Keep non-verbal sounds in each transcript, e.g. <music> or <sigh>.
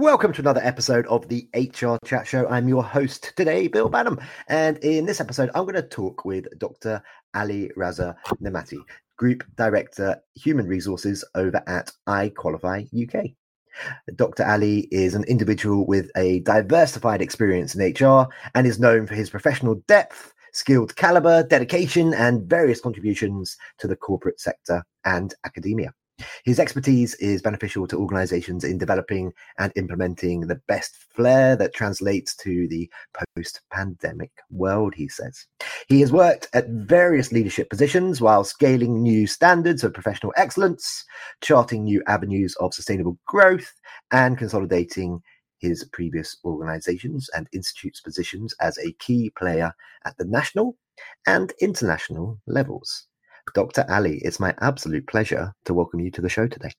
Welcome to another episode of the HR Chat Show. I'm your host today, Bill Banham. And in this episode, I'm going to talk with Dr. Ali Raza Nemati, Group Director, Human Resources over at iQualify UK. Dr. Ali is an individual with a diversified experience in HR and is known for his professional depth, skilled caliber, dedication, and various contributions to the corporate sector and academia. His expertise is beneficial to organizations in developing and implementing the best flair that translates to the post pandemic world, he says. He has worked at various leadership positions while scaling new standards of professional excellence, charting new avenues of sustainable growth, and consolidating his previous organizations and institutes' positions as a key player at the national and international levels. Dr. Ali, it's my absolute pleasure to welcome you to the show today.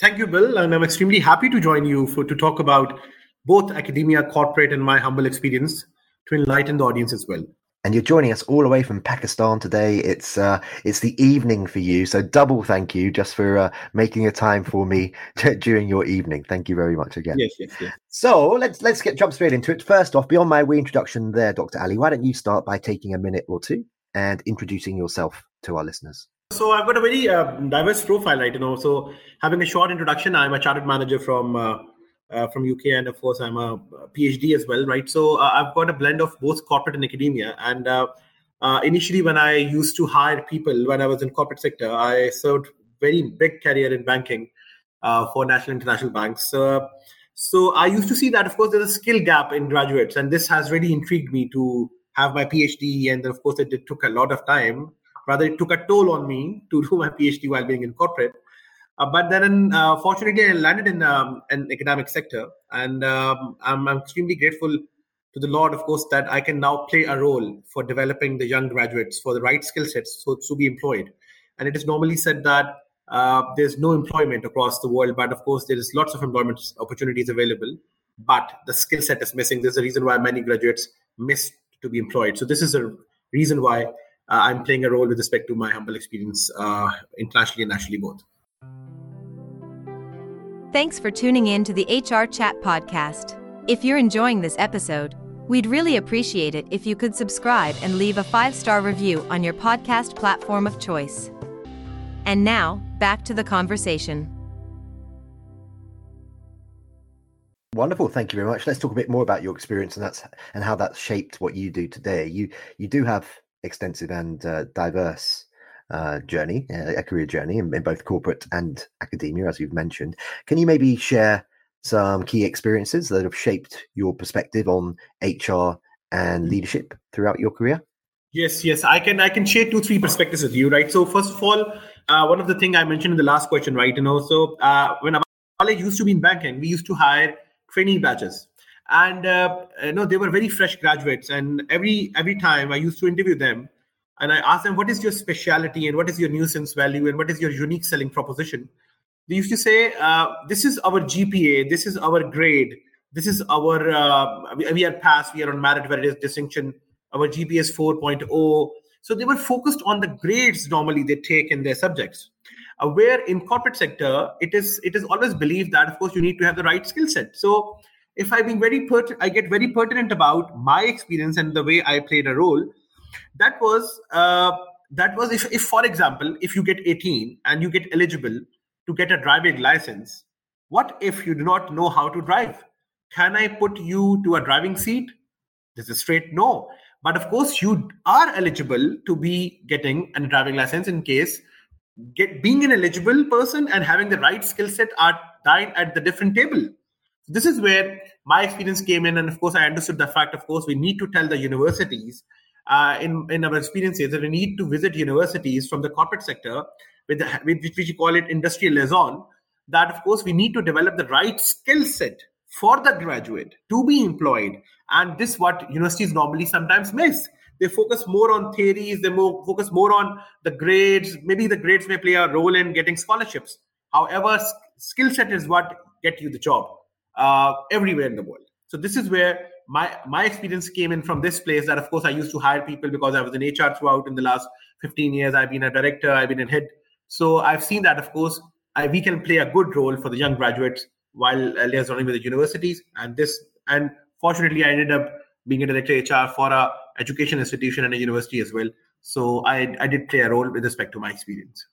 Thank you, Bill, and I'm extremely happy to join you for to talk about both academia, corporate, and my humble experience to enlighten the audience as well. And you're joining us all the way from Pakistan today. It's uh, it's the evening for you, so double thank you just for uh, making a time for me <laughs> t- during your evening. Thank you very much again. Yes, yes, yes. So let's let's get jump straight into it. First off, beyond my wee introduction there, Dr. Ali, why don't you start by taking a minute or two and introducing yourself to our listeners? So I've got a very uh, diverse profile, right? You know, so having a short introduction, I'm a chartered manager from uh, uh, from UK, and of course, I'm a PhD as well, right? So uh, I've got a blend of both corporate and academia. And uh, uh, initially, when I used to hire people when I was in corporate sector, I served very big career in banking for national international banks. so I used to see that, of course, there's a skill gap in graduates, and this has really intrigued me to have my PhD. And of course, it, it took a lot of time Rather, it took a toll on me to do my PhD while being in corporate. Uh, but then, uh, fortunately, I landed in um, an academic sector, and um, I'm, I'm, extremely grateful to the Lord, of course, that I can now play a role for developing the young graduates for the right skill sets so to be employed. And it is normally said that uh, there's no employment across the world, but of course, there is lots of employment opportunities available. But the skill set is missing. There's a reason why many graduates miss to be employed. So this is a reason why I'm playing a role with respect to my humble experience uh, internationally and nationally both. Thanks for tuning in to the HR Chat podcast. If you're enjoying this episode, we'd really appreciate it if you could subscribe and leave a five star review on your podcast platform of choice. And now, back to the conversation. Wonderful, thank you very much. Let's talk a bit more about your experience and that's and how that's shaped what you do today. You you do have extensive and uh, diverse uh, journey, uh, a career journey in, in, both corporate and academia, as you've mentioned. Can you maybe share some key experiences that have shaped your perspective on HR and mm. leadership throughout your career? Yes, yes, I can. I can share two, three perspectives with you, right? So, first of all, uh, one of the thing I mentioned in the last question, right? You know, so uh, when college used to be in banking, we used to hire training batches and uh, you know they were very fresh graduates. And every every time i used to interview them and i asked them what is your specialty and what is your nuisance value and what is your unique selling proposition? They used to say uh, this is our gpa this is our grade. This is our uh, we, we are passed we are on merit various distinction. Our gpa is 4.0 so they were focused on the grades normally they take in their subjects. Uh, where in corporate sector it is it is always believed that of course you need to have the right skill set. So if I being very pert, I get very pertinent about my experience and the way I played a role. That was uh, that was if, if for example, if you get 18 and you get eligible to get a driving license, what if you do not know how to drive? Can I put you to a driving seat? This is straight no. But of course, you are eligible to be getting a driving license in case get being an eligible person and having the right skill set are dined at the different table this is where my experience came in and of course i understood the fact of course we need to tell the universities uh, in, in our experiences that we need to visit universities from the corporate sector with, the, with which we call it industrial liaison that of course we need to develop the right skill set for the graduate to be employed. And this what universities normally sometimes miss. They focus more on theories they more focus more on the grades. Maybe the grades may play a role in getting scholarships. However skill set is what get you the job uh, everywhere in the world. So this is where my my experience came in from this place that of course i used to hire people because i was in hr throughout in the last 15 years. I've been a director i've been a head. So i've seen that of course I, we can play a good role for the young graduates while uh, liaising with the universities. And this and fortunately i ended up being a director hr for a education institution and a university as well. So i i did play a role with respect to my experience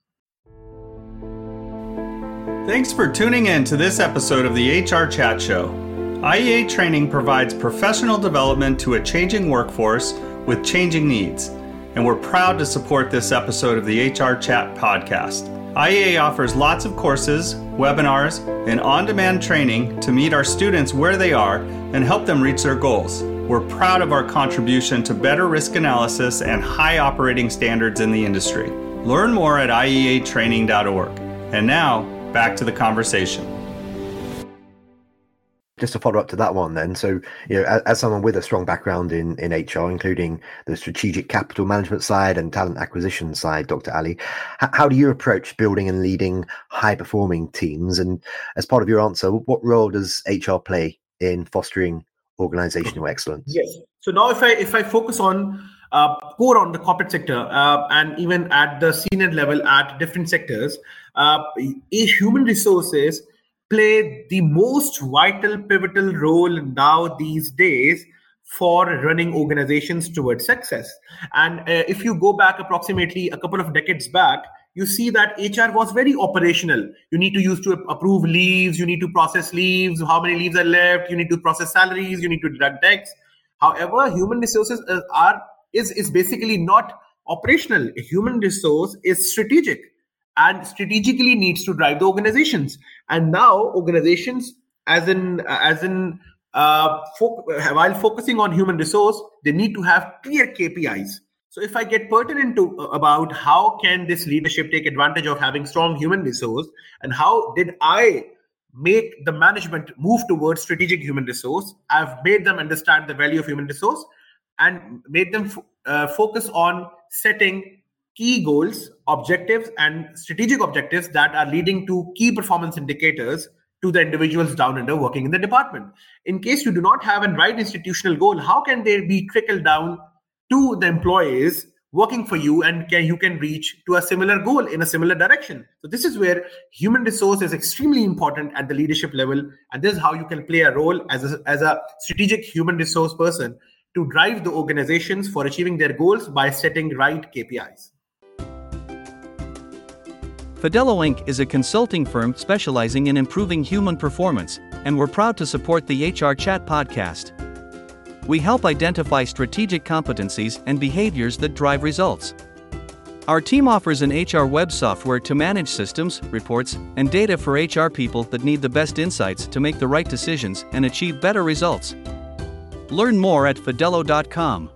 Thanks for tuning in to this episode of the HR Chat Show. IEA training provides professional development to a changing workforce with changing needs, and we're proud to support this episode of the HR Chat podcast. IEA offers lots of courses, webinars, and on demand training to meet our students where they are and help them reach their goals. We're proud of our contribution to better risk analysis and high operating standards in the industry. Learn more at IEAtraining.org. And now, back to the conversation. Just to follow up to that one, then. So, you know, as, as, someone with a strong background in, in HR, including the strategic capital management side and talent acquisition side, Dr. Ali, h- how do you approach building and leading high performing teams? And as part of your answer, what role does HR play in fostering organizational excellence? Yes. So now, if I if I focus on uh, core on the corporate sector uh, and even at the senior level at different sectors, uh, human resources play the most vital, pivotal role now these days for running organizations towards success. And uh, if you go back approximately a couple of decades back, you see that HR was very operational. You need to use to approve leaves, you need to process leaves, how many leaves are left, you need to process salaries, you need to deduct debts. However, human resources uh, are is is basically not operational. A human resource is strategic and strategically needs to drive the organizations. And now organizations, as in as in uh, fo- while focusing on human resource, they need to have clear KPIs. So if I get pertinent to uh, about how can this leadership take advantage of having strong human resource, and how did I make the management move towards strategic human resource? I've made them understand the value of human resource and made them f- uh, focus on setting key goals, objectives, and strategic objectives that are leading to key performance indicators to the individuals down under working in the department. In case you do not have a right institutional goal, how can they be trickled down to the employees working for you and can, you can reach to a similar goal in a similar direction? So this is where human resource is extremely important at the leadership level. And this is how you can play a role as a, as a strategic human resource person to drive the organizations for achieving their goals by setting right KPIs. Fidello Inc. is a consulting firm specializing in improving human performance, and we're proud to support the HR Chat podcast. We help identify strategic competencies and behaviors that drive results. Our team offers an HR web software to manage systems, reports, and data for HR people that need the best insights to make the right decisions and achieve better results. Learn more at fidello.com.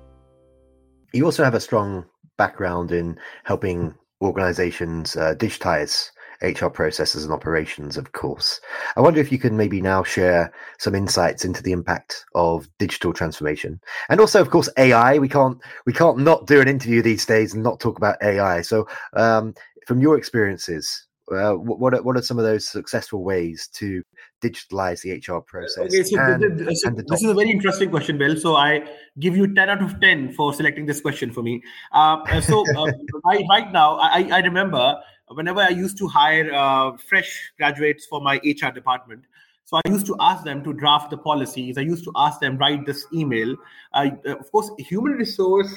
You also have a strong background in helping organizations uh, digitize HR processes and operations, of course. I wonder if you can maybe now share some insights into the impact of digital transformation, and also, of course, AI. We can't we can't not do an interview these days and not talk about AI. So, um, from your experiences, uh, what are, what are some of those successful ways to digitalize the HR process? Okay, so, and, this, so this, is a very interesting question, Bill. So I give you 10 out of 10 for selecting this question for me. Uh, so uh, <laughs> I, right now, I, I, remember whenever I used to hire uh, fresh graduates for my HR department, so I used to ask them to draft the policies. I used to ask them write this email. Uh, of course, human resource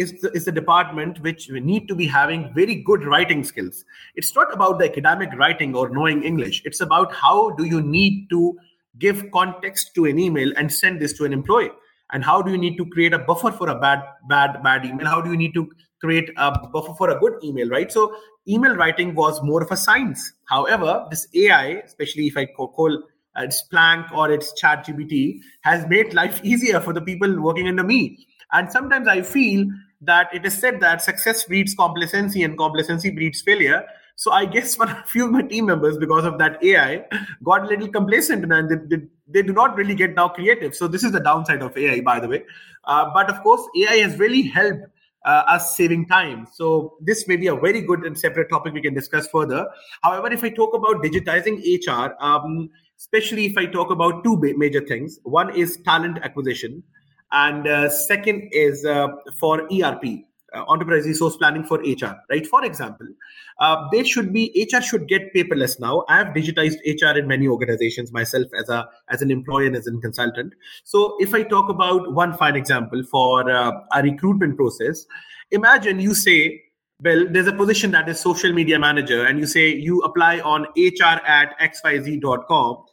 is the, is the department which need to be having very good writing skills. It's not about the academic writing or knowing English. It's about how do you need to give context to an email and send this to an employee, and how do you need to create a buffer for a bad bad bad email? How do you need to create a buffer for a good email? Right. So email writing was more of a science. However, this AI, especially if I call uh, it's Planck or it's Chat GPT, has made life <laughs> easier for the people working under me. And sometimes I feel that it is said that success breeds complacency and complacency breeds failure. So I guess <laughs> one a few of my team members, because of that AI, got a little complacent and they, they, they do not really get now creative. So this is the downside of AI, by the way. Uh, but of course, AI has really helped uh, us saving time. So this may be a very good and separate topic we can discuss further. However, if I talk about digitizing HR, um, especially if I talk about two major things, one is talent acquisition, and uh, second is uh, for ERP, uh, enterprise resource planning for HR. Right? For example, uh, there should be HR should get paperless now. I have digitized HR in many organizations myself as a as an employee and as a consultant. So if I talk about one fine example for uh, a recruitment process, imagine you say well, there's a position that is social media manager, and you say you apply on hr at xyz.com.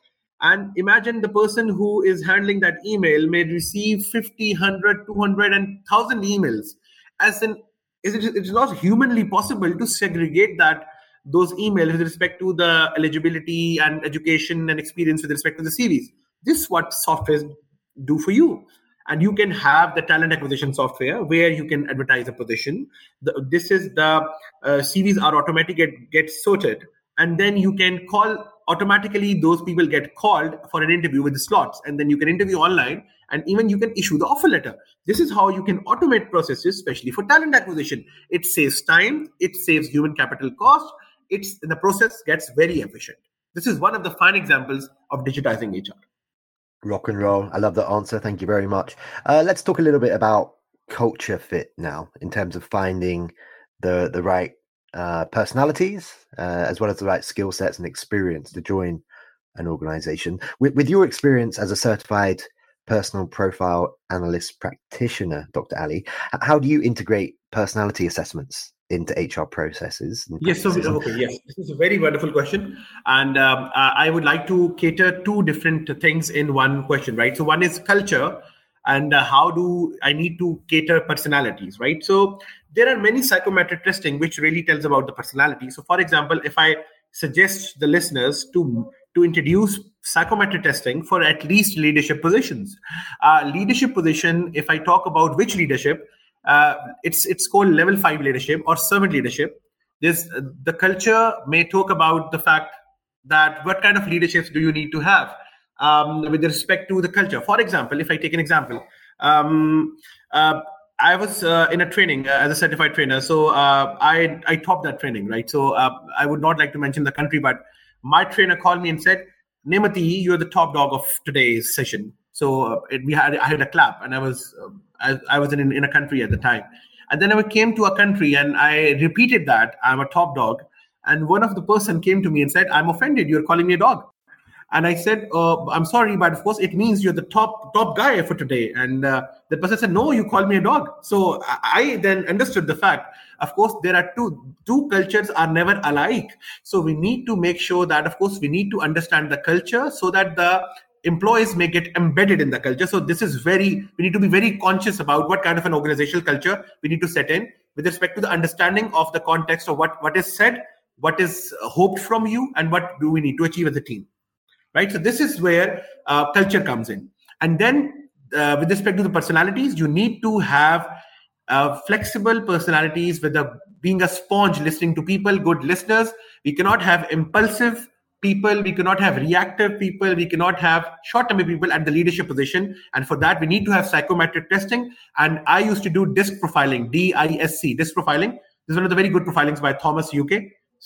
And imagine the person who is handling that email may receive 50, 100, 200, and 1000 emails. As in, is it is not humanly possible to segregate that those emails with respect to the eligibility and education and experience with respect to the CVs. This is what software do for you and you can have the talent acquisition software where you can advertise a position the, this is the uh, cvs are automatically get, get sorted and then you can call automatically those people get called for an interview with the slots. And then you can interview online and even you can issue the offer letter. This is how you can automate processes especially for talent acquisition. It saves time. It saves human capital cost. It's the process gets very efficient. This is one of the fine examples of digitizing hr Rock and roll. I love that answer. Thank you very much. Uh, let's talk a little bit about culture fit now, in terms of finding the the right uh, personalities uh, as well as the right skill sets and experience to join an organization. With, with your experience as a certified personal profile analyst practitioner, Dr. Ali, how do you integrate personality assessments into HR processes? Yes, so okay, yes, this is a very wonderful question, and um, I would like to cater two different things in one question, right? So one is culture, and uh, how do I need to cater personalities, right? So there are many psychometric testing which really tells about the personality. So, for example, if I suggest the listeners to to introduce psychometric testing for at least leadership positions. Uh, leadership position, if I talk about which leadership, uh, it's it's called level five leadership or servant leadership. This the culture may talk about the fact that what kind of leaderships do you need to have um, with respect to the culture. For example, if I take an example, um, uh, I was uh, in a training uh, as a certified trainer, so uh, I I topped that training, right? So uh, I would not like to mention the country, but my trainer called me and said, "Nemati, you're the top dog of today's session." So uh, it, we had I had a clap, and I was um, I, I was in in a country at the time, and then I came to a country and I repeated that I'm a top dog, and one of the person came to me and said, "I'm offended. You're calling me a dog." And I said, uh, "I'm sorry, but of course it means you're the top top guy for today." And uh, the person said, "No, you call me a dog." So I then understood the fact. Of course, there are two two cultures are never alike. So we need to make sure that, of course, we need to understand the culture so that the employees may get embedded in the culture. So this is very, we need to be very conscious about what kind of an organizational culture we need to set in with respect to the understanding of the context of what, what is said, what is hoped from you, and what do we need to achieve as a team. Right. So this is where uh, culture comes in. And then uh, with respect to the personalities, you need to have uh, flexible personalities with a being a sponge listening to people good listeners. We cannot have impulsive people. We cannot have reactive people. We cannot have short-term people at the leadership position. And for that we need to have psychometric testing. And i used to do disc profiling d-i-s-c disc profiling. This is one of the very good profilings by thomas uk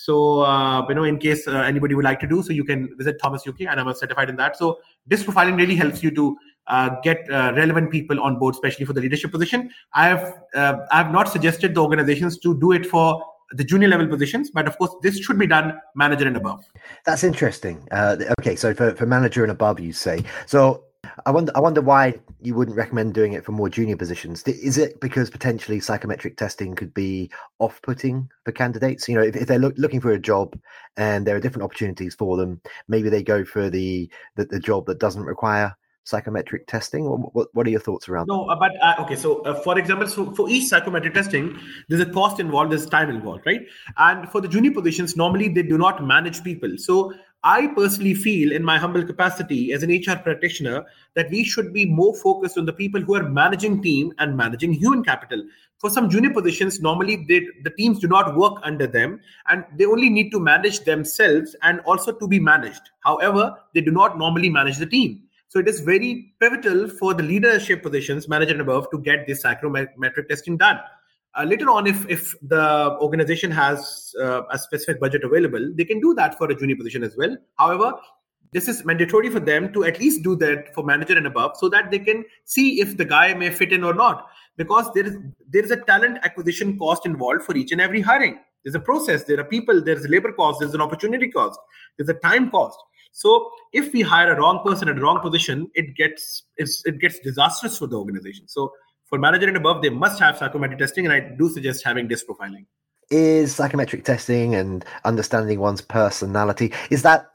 so uh, you know in case uh, anybody would like to do so you can visit thomas uk and i'm certified in that so this profiling really helps you to uh, get uh, relevant people on board especially for the leadership position i have uh, i have not suggested the organizations to do it for the junior level positions, but of course, this should be done manager and above. That's interesting. Uh, okay, so for, for manager and above, you say so. I wonder. I wonder why you wouldn't recommend doing it for more junior positions. Is it because potentially psychometric testing could be off-putting for candidates? You know, if, if they're look, looking for a job and there are different opportunities for them, maybe they go for the the, the job that doesn't require psychometric testing what, what are your thoughts around no uh, but uh, okay so uh, for example so for each psychometric testing there's a cost involved there's time involved right and for the junior positions normally they do not manage people so I personally feel, in my humble capacity as an HR practitioner, that we should be more focused on the people who are managing team and managing human capital. For some junior positions, normally they, the teams do not work under them and they only need to manage themselves and also to be managed. However, they do not normally manage the team. So it is very pivotal for the leadership positions, manager and above, to get this psychometric testing done. Uh, later on, if if the organization has uh, a specific budget available, they can do that for a junior position as well. However, this is mandatory for them to at least do that for manager and above, so that they can see if the guy may fit in or not. Because there is there is a talent acquisition cost involved for each and every hiring. There's a process. There are people. There's labor cost. There's an opportunity cost. There's a time cost. So if we hire a wrong person at a wrong position, it gets it gets disastrous for the organization. So for manager and above, they must have psychometric testing, and I do suggest having DISC profiling. Is psychometric testing and understanding one's personality is that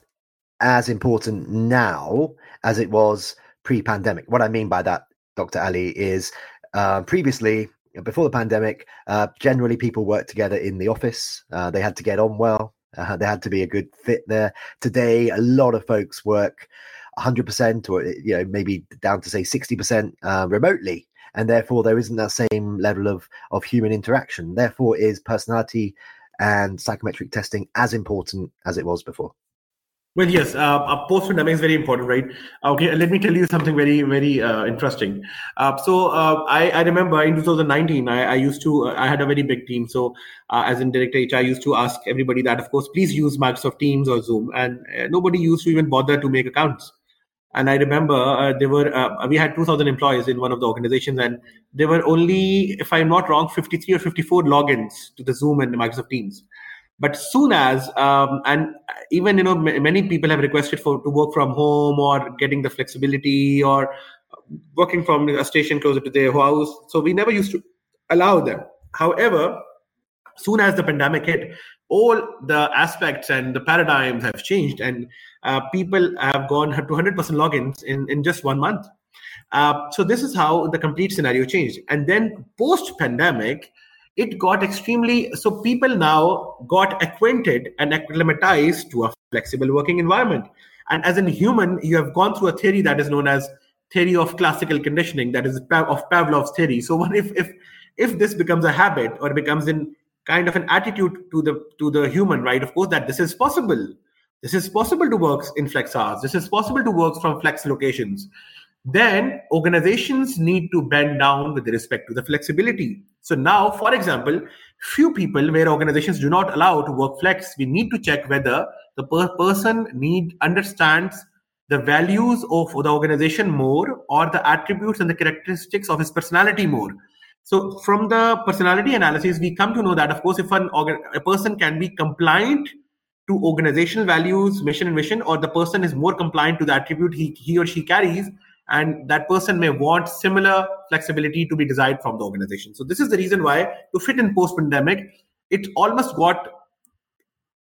as important now as it was pre-pandemic? What I mean by that, Dr. Ali, is uh, previously before the pandemic, uh, generally people worked together in the office. Uh, they had to get on well. Uh, they had to be a good fit there. Today, a lot of folks work 100% or you know maybe down to say 60% uh, remotely and therefore there isn't that same level of of human interaction. Therefore, is personality and psychometric testing as important as it was before? Well, yes, uh, post pandemic is very important, right? Okay, let me tell you something very, very uh, interesting. Uh, so, uh, I, I, remember in 2019, I, I used to, uh, I had a very big team. So, uh, as in director HR, I used to ask everybody that, of course, please use Microsoft Teams or Zoom, and nobody used to even bother to make accounts. And I remember uh, there were uh, we had 2,000 employees in one of the organizations, and there were only, if I'm not wrong, 53 or 54 logins to the Zoom and the Microsoft Teams. But soon as um, and even you know m- many people have requested for to work from home or getting the flexibility or working from a station closer to their house. So we never used to allow them. However, soon as the pandemic hit, all the aspects and the paradigms have changed, and uh, people have gone to 100% logins in, in just one month. Uh, so this is how the complete scenario changed. And then post pandemic, it got extremely so people now got acquainted and acclimatized to a flexible working environment. And as a human, you have gone through a theory that is known as theory of classical conditioning, that is of Pavlov's theory. So <laughs> what if if if this becomes a habit or becomes in kind of an attitude to the to the human right? Of course that this is possible. This is possible to work in flex hours. This is possible to work from flex locations. Then organizations need to bend down with respect to the flexibility. So now for example few people where organizations do not allow to work flex we need to check whether the per- person need understands the values of the organization more or the attributes and the characteristics of his personality more so from the personality analysis, we come to know that, of course, if an organ- a person can be compliant to organizational values, mission and vision, or the person is more compliant to the attribute he, he or she carries, and that person may want similar flexibility to be desired from the organization. So this is the reason why to fit in post-pandemic, it almost got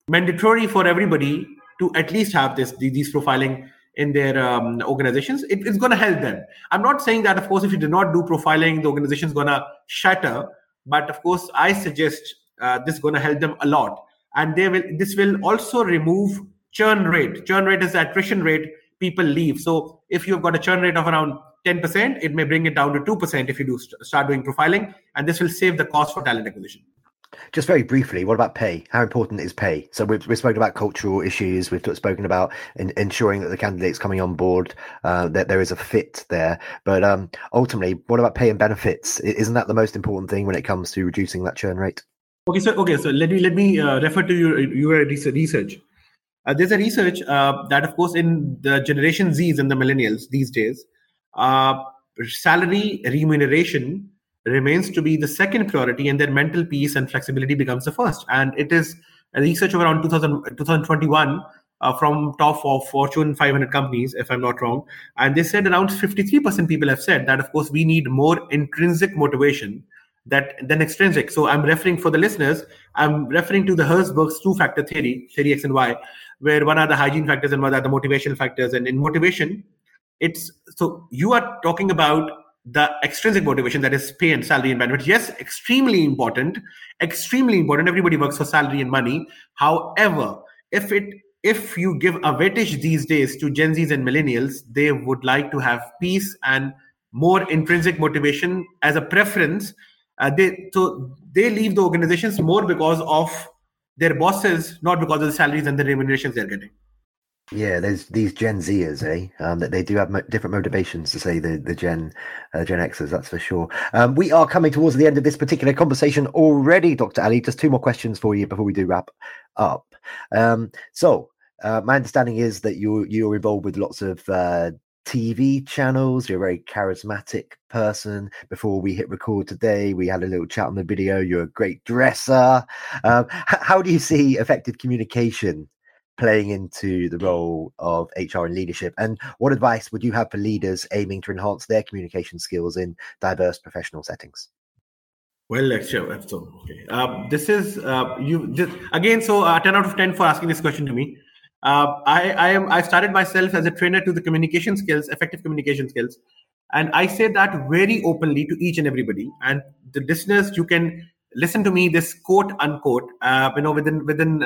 mandatory for everybody to at least have this these profiling in their um, organizations, it, it's going to help them. I'm not saying that, of course, if you do not do profiling, the organization is going to shatter. But of course, I suggest uh, this is going to help them a lot, and they will. This will also remove churn rate. Churn rate is the attrition rate people leave. So if you've got a churn rate of around 10%, it may bring it down to 2% if you do st- start doing profiling, and this will save the cost for talent acquisition. Just very briefly, what about pay? How important is pay? So we've, we've spoken about cultural issues. We've spoken about in, ensuring that the candidates coming on board uh, that there is a fit there. But um, ultimately, what about pay and benefits? Isn't that the most important thing when it comes to reducing that churn rate? Okay, so okay, so let me let me uh, refer to your your research. Uh, there's a research uh, that, of course, in the Generation Zs and the Millennials these days, uh, salary remuneration remains to be the second priority and their mental peace and flexibility becomes the first. And it is a research around 2000, 2021 uh, from top of fortune 500 companies if i'm not wrong. And they said around 53% people have said that of course we need more intrinsic motivation that than extrinsic. So i'm referring for the listeners i'm referring to the herzberg's two factor theory theory x and y where one are the hygiene factors and one are the motivational factors. And in motivation it's so you are talking about the extrinsic motivation that is pay and salary and benefits yes extremely important extremely important everybody works for salary and money however if it if you give a weightage these days to Gen Zs and millennials, they would like to have peace and more intrinsic motivation as a preference. Uh, they so they leave the organizations more because of their bosses, not because of the salaries and the remunerations they're getting. Yeah, there's these Gen Zers, eh? Um, that they do have mo- different motivations to say the the Gen uh, Gen Xers. That's for sure. Um, we are coming towards the end of this particular conversation already, Dr. Ali. Just two more questions for you before we do wrap up. Um, so, uh, my understanding is that you you're involved with lots of uh, TV channels. You're a very charismatic person. Before we hit record today, we had a little chat on the video. You're a great dresser. Um, h- how do you see effective communication playing into the role of HR and leadership? And what advice would you have for leaders aiming to enhance their communication skills in diverse professional settings? Well, sure. So, okay. Uh, this is uh, you this, again. So, uh, ten out of ten for asking this question to me. Uh, I, I am. I started myself as a trainer to the communication skills, effective communication skills, and I say that very openly to each and everybody. And the listeners, you can listen to me. This quote unquote, uh, you know, within within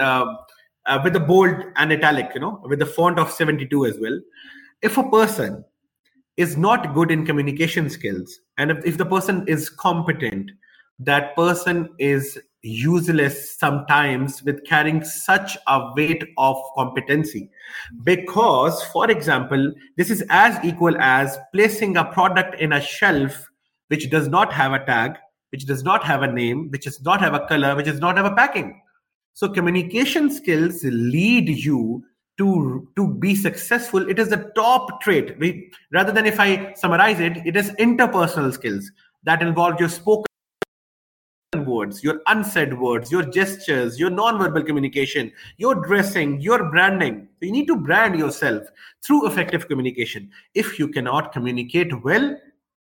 uh, with the bold and italic, you know, with the font of seventy two as well. If a person is not good in communication skills, and if, if the person is competent that person is useless sometimes with carrying such a weight of competency because for example this is as equal as placing a product in a shelf which does not have a tag which does not have a name which does not have a color which does not have a packing so communication skills lead you to to be successful it is the top trait we, rather than if i summarize it it is interpersonal skills that involve your spoken words, your unsaid words, your gestures, your non-verbal communication, your dressing, your branding. You need to brand yourself through effective communication. If you cannot communicate well,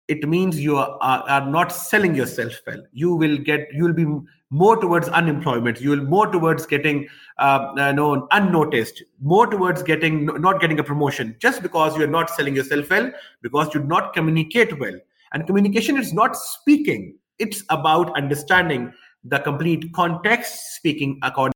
it means you are, are not selling yourself well. You will get, you will be more towards unemployment. You will more towards getting, uh, uh, no, unnoticed. More towards getting, not getting a promotion, just because you are not selling yourself well, because you do not communicate well. And communication is not speaking it's about understanding the complete context, speaking according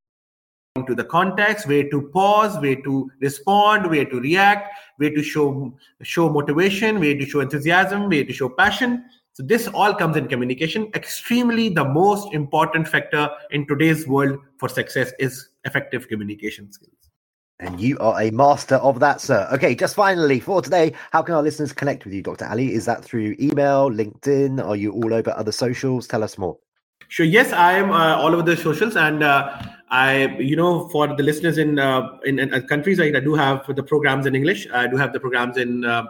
to the context, way to pause, way to respond, way to react, way to show show motivation, way to show enthusiasm, way to show passion. So this all comes in communication. Extremely the most important factor in today's world for success is effective communication skills. And you are a master of that, sir. Okay, just finally for today, how can our listeners connect with you, Dr. Ali? Is that through email, LinkedIn? Are you all over other socials? Tell us more. Sure. Yes, I am uh, all over the socials, and uh, I, you know, for the listeners in uh, in, in, countries, I, I, do have the programs in English. I do have the programs in uh,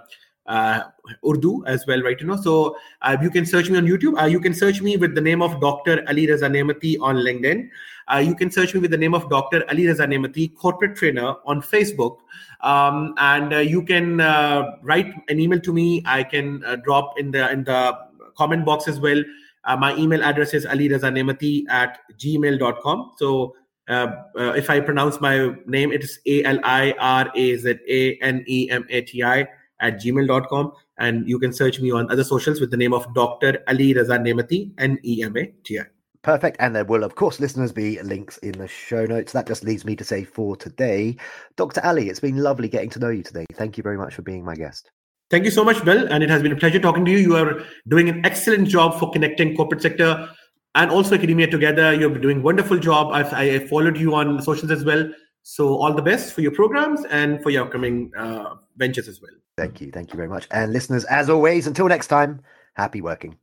uh, Urdu as well, right? You know, so uh, you can search me on YouTube. Uh, you can search me with the name of Dr. Ali Raza Nemati on LinkedIn. Uh, you can search me with the name of Dr. Ali Raza Nemati, corporate trainer on Facebook. Um, and uh, you can uh, write an email to me. I can drop in the in the comment box as well. My email address is alirazanemati at gmail.com. So uh, uh, if I pronounce my name, it is A L I R A Z A N E M A T I at gmail.com. And you can search me on other socials with the name of Dr. Ali Raza Nemati, N E M A T I. Perfect. And there will, of course, listeners, be links in the show notes. That just leaves me to say for today, Dr. Ali, it's been lovely getting to know you today. Thank you very much for being my guest. Thank you so much, Bill. And it has been a pleasure talking to you. You are doing an excellent job for connecting corporate sector and also academia together. You're doing wonderful job. I've, I followed you on socials as well. So all the best for your programs and for your upcoming uh, ventures as well. Thank you. Thank you very much. And listeners, as always, until next time, happy working.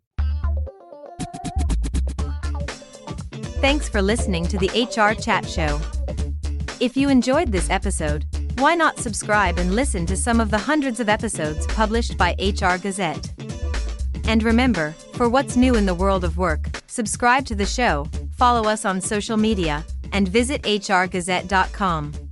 Thanks for listening to the HR Chat Show. If you enjoyed this episode, why not subscribe and listen to some of the hundreds of episodes published by HR Gazette? And remember, for what's new in the world of work, subscribe to the show, follow us on social media, and visit hrgazette.com.